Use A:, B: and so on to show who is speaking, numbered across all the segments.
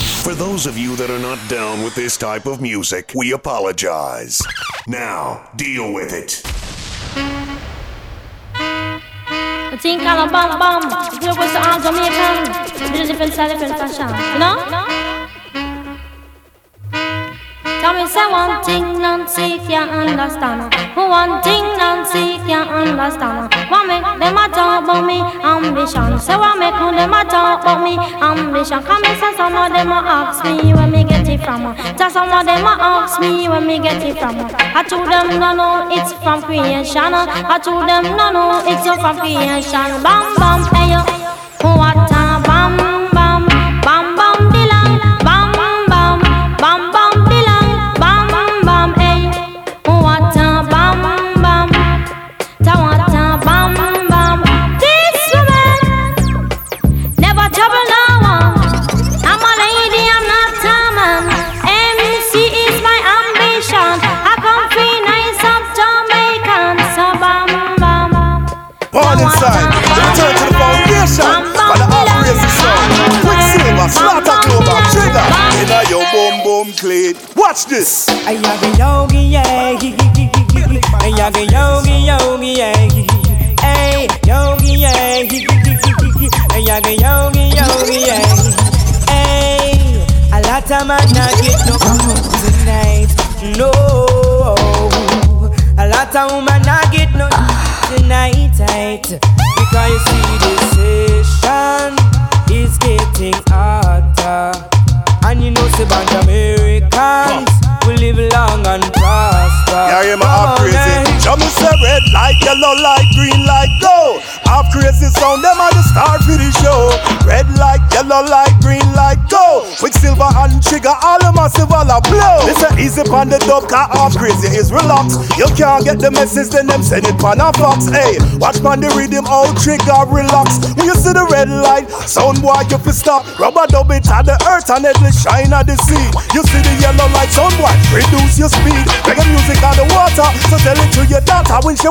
A: For those of you that are not down with this type of music, we apologize. Now, deal with it.
B: I think I'm a it's a different different fashion. Tell me say one thing Nancy can't understand One thing Nancy can't understand What make them a talk about me ambition Say what make them a talk about me ambition Come and say some of them a ask me where me get it from Just some of them a ask me where me get it from I told them no no it's from creation I told them no no it's from creation Bam bam hey What a
C: I yaga yogi yogi yeah. Hey, a lot of man not get no tonight. No, a lot of woman not get no tonight. Because you see this session is getting hotter. And you know, say, bunch Americans will live long and prosper.
D: Yeah, yeah, my crazy. Eh? Jump say red light, yellow light, green light, go. Half crazy sound, them are the star for the show. Red light, yellow light, green light, go. With silver and trigger, all of my silver blow. This a easy pan the dub, car half crazy is relax. You can't get the message, then them send it pan a fox. Hey, watch pan the rhythm, all trigger, relax. When you see the red light, sound boy, you fi stop. Rubber dub it at the earth and it will shine at the sea. You see the yellow light, sound boy, reduce your speed. Reggae music on the water, so tell it to your daughter when she.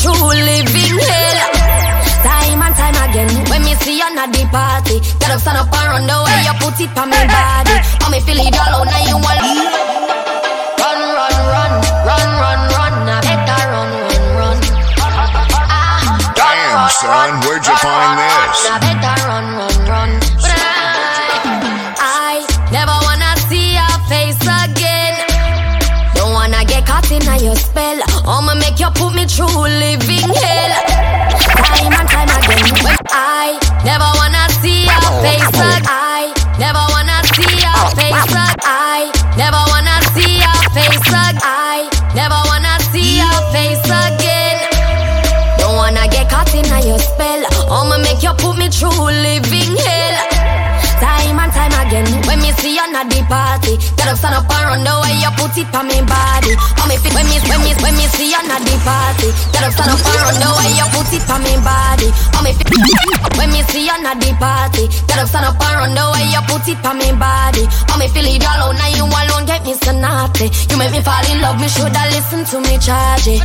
E: through living hell. Time and time again, when me see you at the party, get up, stand up and run the way you put it on me body. On me feel it alone, now you want run, run, run, run, run, run. I better run, run, run. Ah, Damn, run, son, where'd you the true living hell. Time and time again, I never wanna see your face again. I never wanna see your face again. I never wanna see your face again. I never wanna see your face again. Don't wanna get caught in your spell. I'ma make you put me through living hell you at the party, get up, stand up and run the way you put it on me body. Oh me fit when me when me when me see you at the party, get up, stand up and run the way you put it on me body. Oh me fit when me see you at the party, get up, stand up and run the way you put it on me body. Oh me feel it alone, now you alone get me so naughty. You make me fall in love, me shoulda listen to me charge it.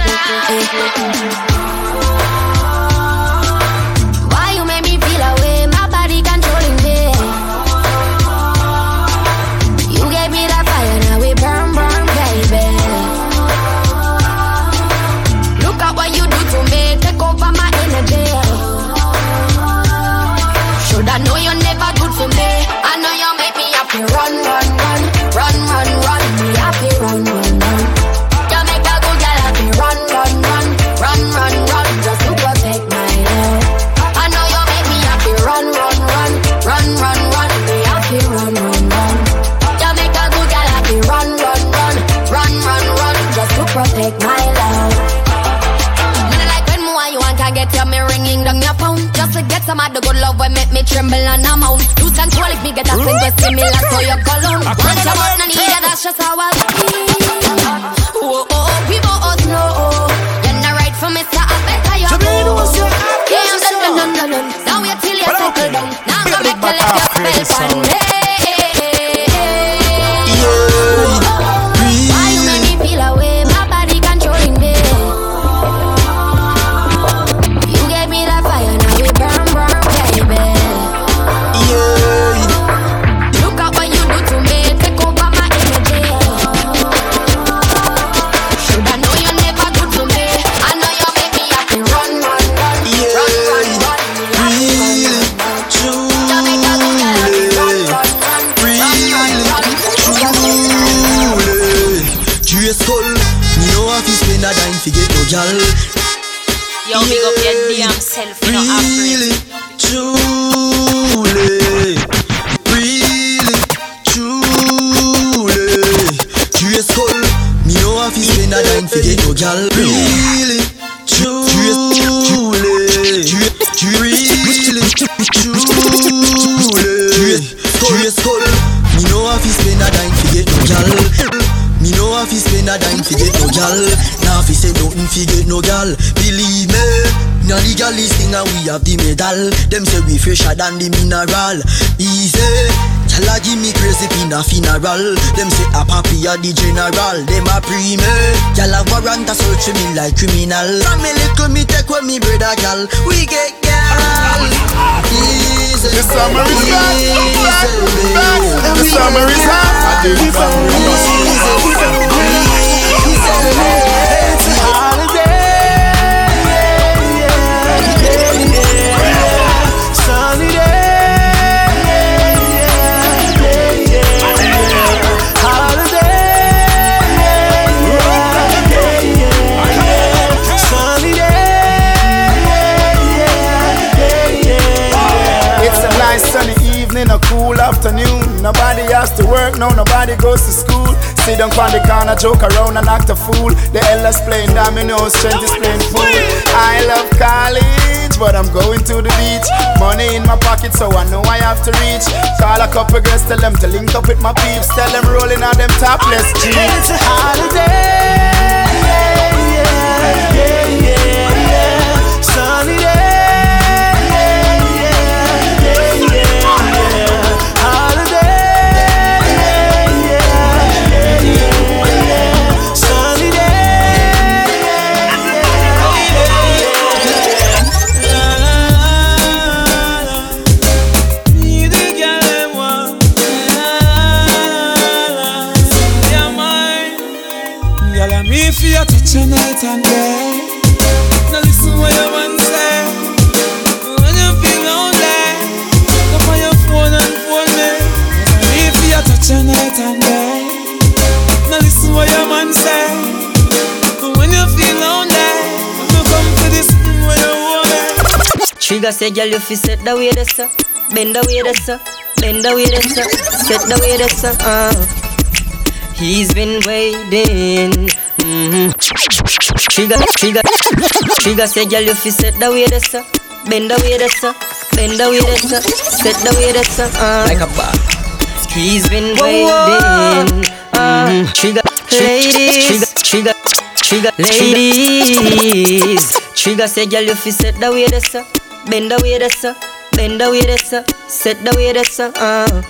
E: Me tremble and I'm out. Lose control if me get a just similar to your cologne. Want your but no need that's just how I feel. Oh, oh, oh, we both know. You're not right for me, so I better you go. Yeah, I'm done, done, done, done. Now wait till you settle down. Now I'm gonna make you let your spell on me.
F: Girl.
G: Yo, big up your damn self, you know,
F: Really, and we have the medal. Them say we fresher than the mineral. Easy. Tell give me crazy pin a funeral. Them say a papi the general. Them a pre me Gal a warrant a search me like criminal. From me little me take with me brother gal. We get gal. Easy.
H: The summer is back The summer is hot
F: Easy Easy
H: afternoon. Nobody has to work, no, nobody goes to school. Sit down on the corner, joke around and act a fool. The elders playing dominoes, strength is playing fool. I love college, but I'm going to the beach. Money in my pocket, so I know I have to reach. Call a couple girls, tell them to link up with my peeps. Tell them rolling on them topless jeans.
I: It's a holiday. Yeah, yeah, yeah, say,
J: girl, you fi set the way this up, bend the way this up, bend the way this up, set the way this up. Uh. He's been waiting Mm-hmm. Trigger, trigger, trigger say, girl, you fi set the way this up, bend the way this up, bend the way that's up, set the way that's up, uh. like a bar. He's been waiting. Uh, trigger, ladies, trigger, trigger, trigger, ladies. Trigger say, girl, you fi set the way that's up, bend the way up, bend the way up, set the way up, uh.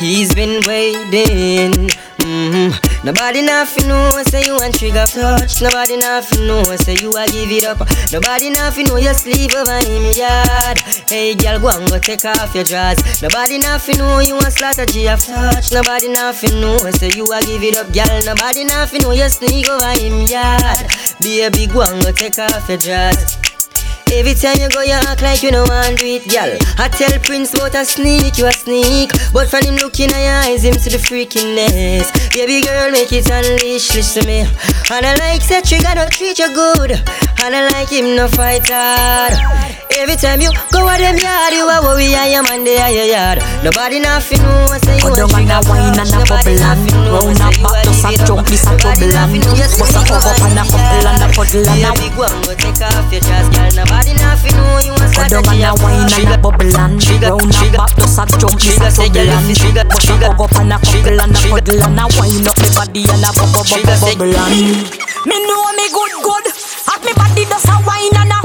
J: He's been waiting. Mm-hmm. Nobody nothing know say you want trigger touch. Nobody nothing know say you a give it up. Nobody nothing know you sleep over me yard. Hey girl, go and go take off your dress. Nobody nothing know you want G of touch. Nobody nothing know say you a give it up, girl. Nobody nothing know you sneak over in me yard. Baby, go and go take off your dress. Every time you go, you act like you know want do it, gal. I tell Prince about a sneak, you a sneak. But from him looking at your eyes, him to the freakiness. Baby girl, make it unleash, listen to me. And I like that trigger, don't treat you good. And I like him, no fight hard. Every time you go out them yard, you a worry, I am on the your yard. Nobody nothing know, say you
K: want trigger wine and a bubble and round a back, just a jump, this a trouble and bust a fuck up and a couple and a puddle and a
J: go and go take off your dress, girl. Nobody nothing know you
K: Go
J: start
K: down and a wine and a bubble and round a back, just a jump, this a trouble and bust a fuck up and a couple and a puddle and a wine up the body and a bubble bubble bubble and me know me good good. Have me body does a wine and a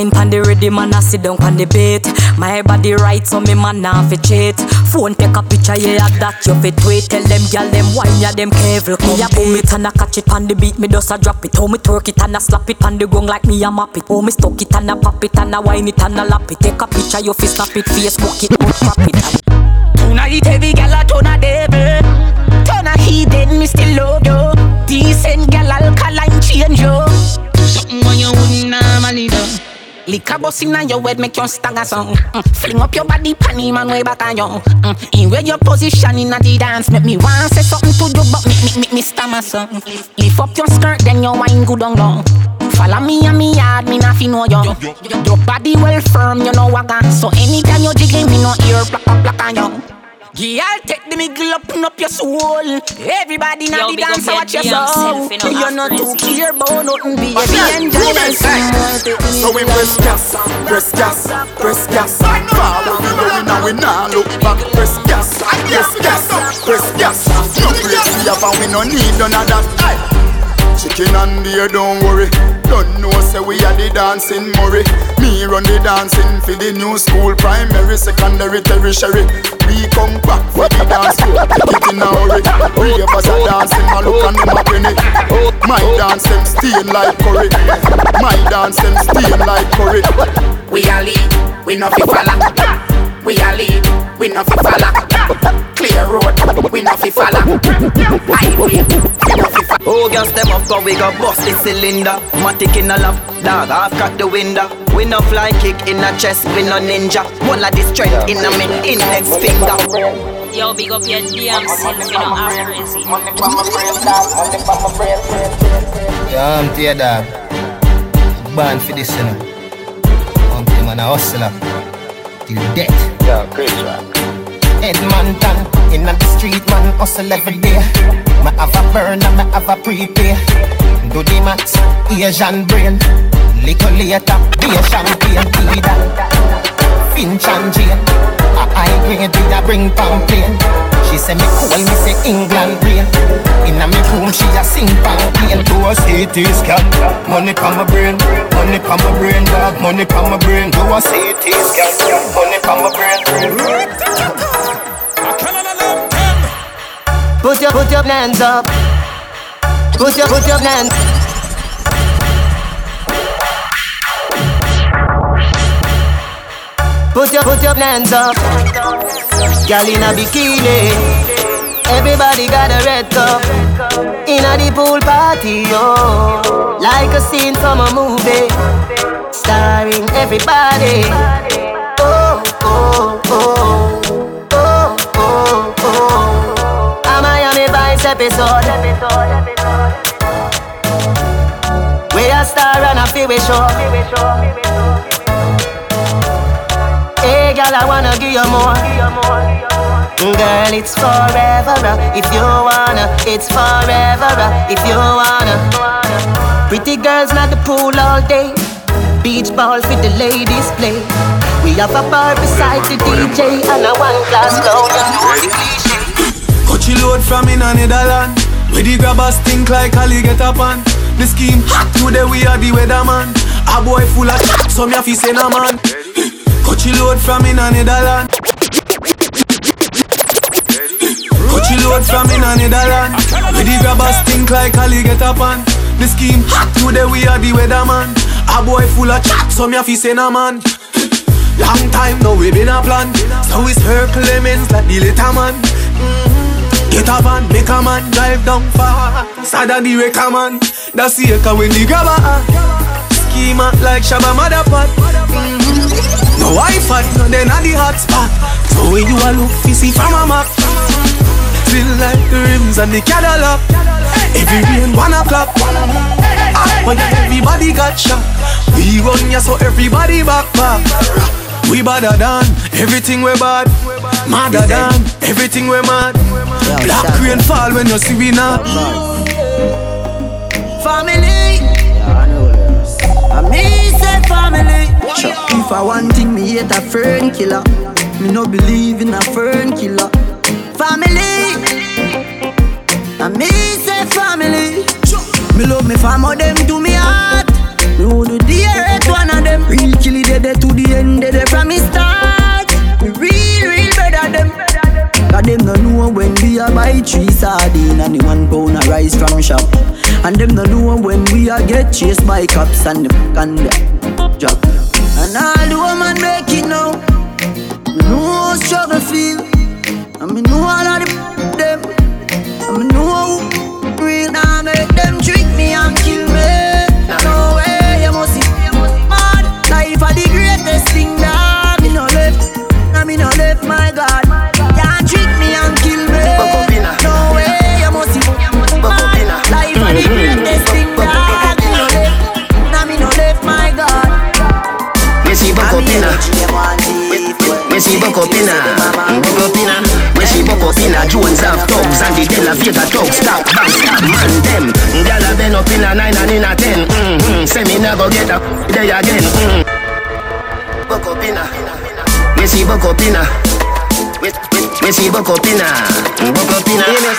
K: Wine pon the ready man, I sit down pon the bait. My body right, so me man nah fi cheat. Phone take a picture, yeah that you fit tweet. Tell them gyal them wine, yeah them careful. Me a boom it and a catch it pon the beat, me just a drop it. How me twerk it and a slap it pon the gong like me a map it. How me stuck it and a pop it and a wine it and a lap it. Take a picture, you fi snap it, Facebook it, put crap it.
L: Tonight every gal a turn a devil Turn a heathen, me still love you Liquor bust inna your head make you stagger song mm. Fling up your body panty man way back on you mm. In where your position inna the dance Make me want say something to you but make me, make me stammer song Lift up your skirt then your wine good on down Follow me and me yard, me fi know you. Your body well firm, you know I got. So anytime you jiggle, me no ear plak plak plak on you. Girl, take the middle up, up your soul. Everybody now
G: Yo,
L: the
G: big
L: dance,
G: your
L: watch your soul.
G: you know,
L: You're not too
G: crazy.
L: clear about nothing, baby.
H: What's that?
L: And
H: side. So we press gas, press gas, press gas. Forward we going now we nah look back. Press gas, press gas, press gas. No place we have and we no need none of that. Chicken and beer, don't worry. Don't know say we are the dancing Murray. Me run the dancing for the new school, primary, secondary, tertiary. We come back for the dance floor, it in a hurry. We Ravers are dancing, I look and them a penny. My dance them stain like curry. My dance them stain like curry.
L: We a lead, we no fi follow. We a lead, we no fi follow. Clear road, we no fi follow. Highway, we no fi follow.
M: Oh, gas them up, cause we got bust the cylinder. Matic in a lap, dog, half crack the window. We no fly kick in a chest, we no ninja. One of the strength in a mid index finger.
G: Yo, big up your damn self, you know, I'm crazy.
N: Yeah, I'm tear dog. Born for this, you know. I'm the man a hustler. Till death. Yeah, great track. Edmonton, in the street, man, hustle every day. Me have a burner, me have a prepay. Do the max, Asian brain. Little later, be a champagne, Eden. Finch and Jane. A high grade, did I bring complain. She say me cool, me say England rain. Inna me room, she a sing champagne. Do a CT scan, money come my brain, money come my brain, dog, money come my brain. Do a CT scan, money come my brain.
J: Put your put your hands up. Put your put your hands. Put your put your hands up. Girl in a bikini. Everybody got a red cup. In a the pool party, yo. Like a scene from a movie. Starring everybody. Oh, oh, oh. Oh, Vice episode. We a star and a feel we show. Hey, girl, I wanna give you more.
M: Girl, it's forever uh, if you wanna. It's forever uh, if you wanna. Pretty girls not the pool all day. Beach ball for the ladies play. We have a bar beside the DJ and a one glass lounge.
O: Coachy load from in a Netherland. Where the grabbers think like Ali get up on. The scheme hot today we are the weatherman. A boy full of shit, so me a fi say no man. Coachy load from in a Netherland. Coachy load from in a Netherland. Where the grabbers think like Ali get up on. The scheme hot today we are the weatherman. A boy full of chat, so me a fi say no man. Long time now we been a plan So it's her Clemens like the little man mm-hmm. Get a van, make a man drive down far. Sadder the man. That's the echo when the grabber. Schema like Shabba Motherpot. No Wi-Fi, no then at the hot spot. So when you a look you see from a map. Feel like the rims and the Cadillac. Every rain one o'clock. Ah, but everybody got shot. We run ya so everybody back back. We badder than everything we bad. Madder than everything we mad. Black rain fall when you see we not.
P: Family. I me say family. If I want thing, me hate a fern killer. Me no believe in a fern killer. Family. I me say family. Me love me family, them to. Me sardine and the one pound a rice from shop. And them no know when we a get chased by cops and the and the drop. And all the woman make it now. Me know how struggle feel. And me know all of the them.
Q: Buck up inna Me see buck up inna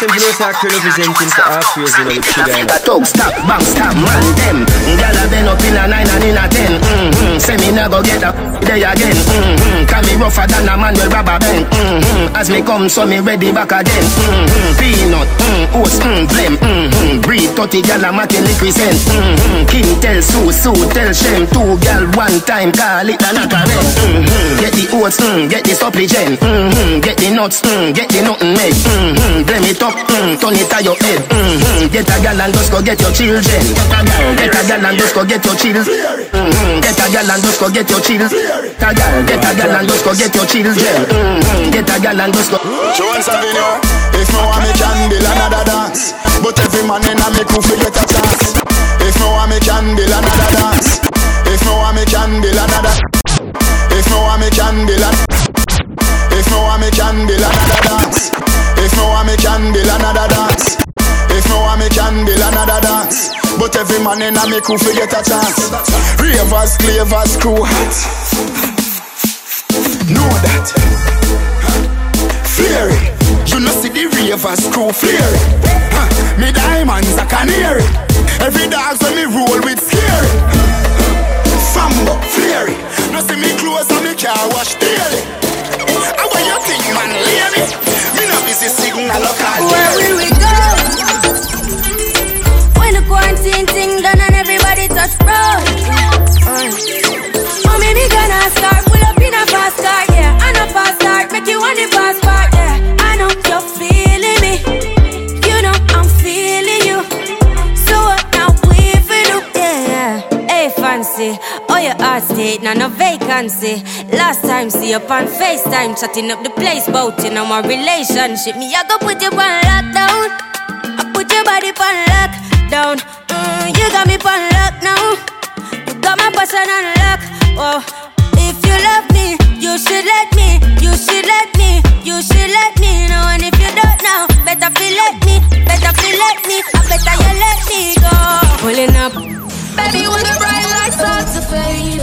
J: Yeah, man, some place are representing for our crazy, you sugar and
Q: That talk stop, bang, stop, man, them Gyal a been up inna nine and inna ten mm-hmm. Say me never get up there again mm-hmm. Can me rougher than a man rubber band mm-hmm. As me come, so me ready back again mm-hmm. Peanut, mm, oats, mm, blem mm-hmm. Breed 30 gyal a making liquid scent mm-hmm. King tell Sue, Sue tell Shem Two gyal one time, call it a knock a mm-hmm. Get the oats, mm, get the supplement mm-hmm. Get the nuts, mm, get the nothing made mm-hmm. Blem it up, mm, turn it to your head mm-hmm. Get a gyal and just go get your children Get a gyal and just go get your children mm-hmm. Get a gyal and just go get your children Get a gyal, get a gyal and just go get your children mm-hmm. Get a gyal and just go.
H: Jones Avenue If no one me can build another dance. But every man in a me crew fi get a chance If no one me can build another dance. If no one me can build another If no one me can build If no one me can build another me can build another dance. If no one me can build another dance But every man in a me crew fi get a chance. Ravers, clavers, crew hot. Know that. It You know see the ravers crew it huh. Me diamonds a canary. Every dog when me roll with scary. Fambo, it No see me clothes and me car wash daily How what you think man lady Me no busy signal local
E: Where will we go? When the quarantine thing done and everybody touch road. Uh. Vacancy. Last time see up on FaceTime, chatting up the place, bout you know my relationship. Me I go put you on lockdown. I put your body on lockdown. Mm, you got me on lock now. You got my passion on lock. Oh, if you love me, you should let me. You should let me. You should let me
R: know, and if you don't know, better feel let me, better feel let me, I better you let me go. Pulling up, baby, when the bright lights start to fade,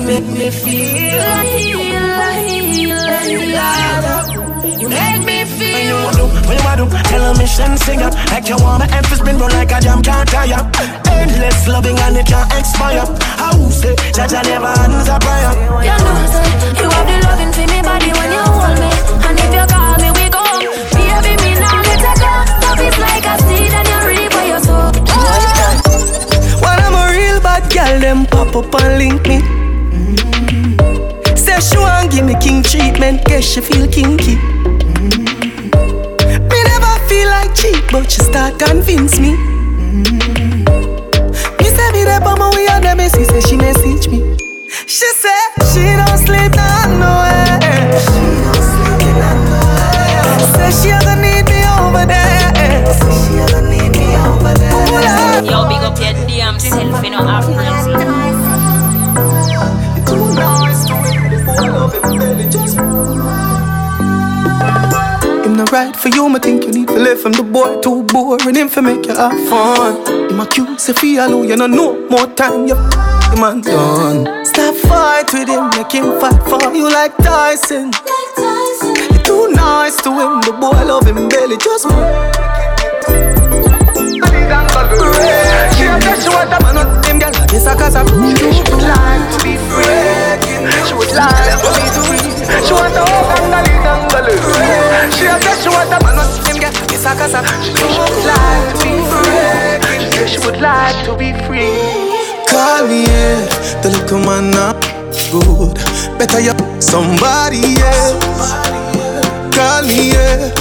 R: you make me feel like, like, like, you make me feel.
S: What you wanna do? Tell a mission, sing up Like you want my emphasis spin run like a jam can't tire. Endless loving and it can't expire. I will say, Jaja never hands a prayer.
R: You know, say, you have the loving for me body when you hold me. And if you call me, we go. Baby, me now get a go. Love is like a seed and you reap what you sow.
T: When I'm a real bad girl, them pop up and link me mm-hmm. Say she want give me king treatment, guess she feel kinky Be never feel like cheap, but she start convince me. Mm-hmm. Me say me there, but my way on the messy say she message me. She say she don't sleep not right for you, I think you need to live from the boy too boring him for make you have fun. Him a cute, say feel you know no more time you the man done. Stop fight with him, make him fight for you like Tyson. You're too nice to him, the boy love him belly just break. She a guess she want a man on him girl This a cause of She would like to be free She would like for me to be She want a whole gangali gangali She a guess she want a man on him girl This a cause of She would like to be free She she would like to be free Call me, yeah The little man not good Better you somebody else Call me, yeah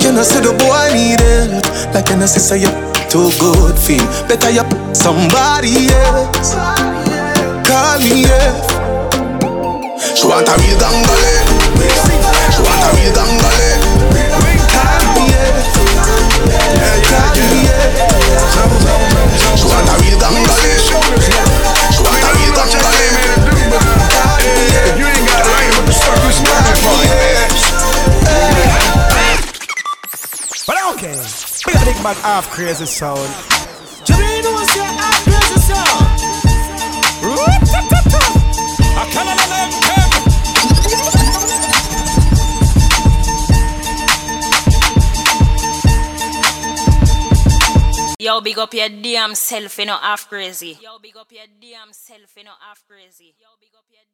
T: Can I say the boy need help Like can I say you too good feel Better you somebody else Call me, yeah She want a real gangale She want a real yeah She want a real gangale She want a real gangale You ain't got time with the circus
N: But okay Big big man half crazy sound.
G: Yo, big up your damn self, you know, half crazy. Yo, big up your damn self, you know, half crazy. Yo, big up your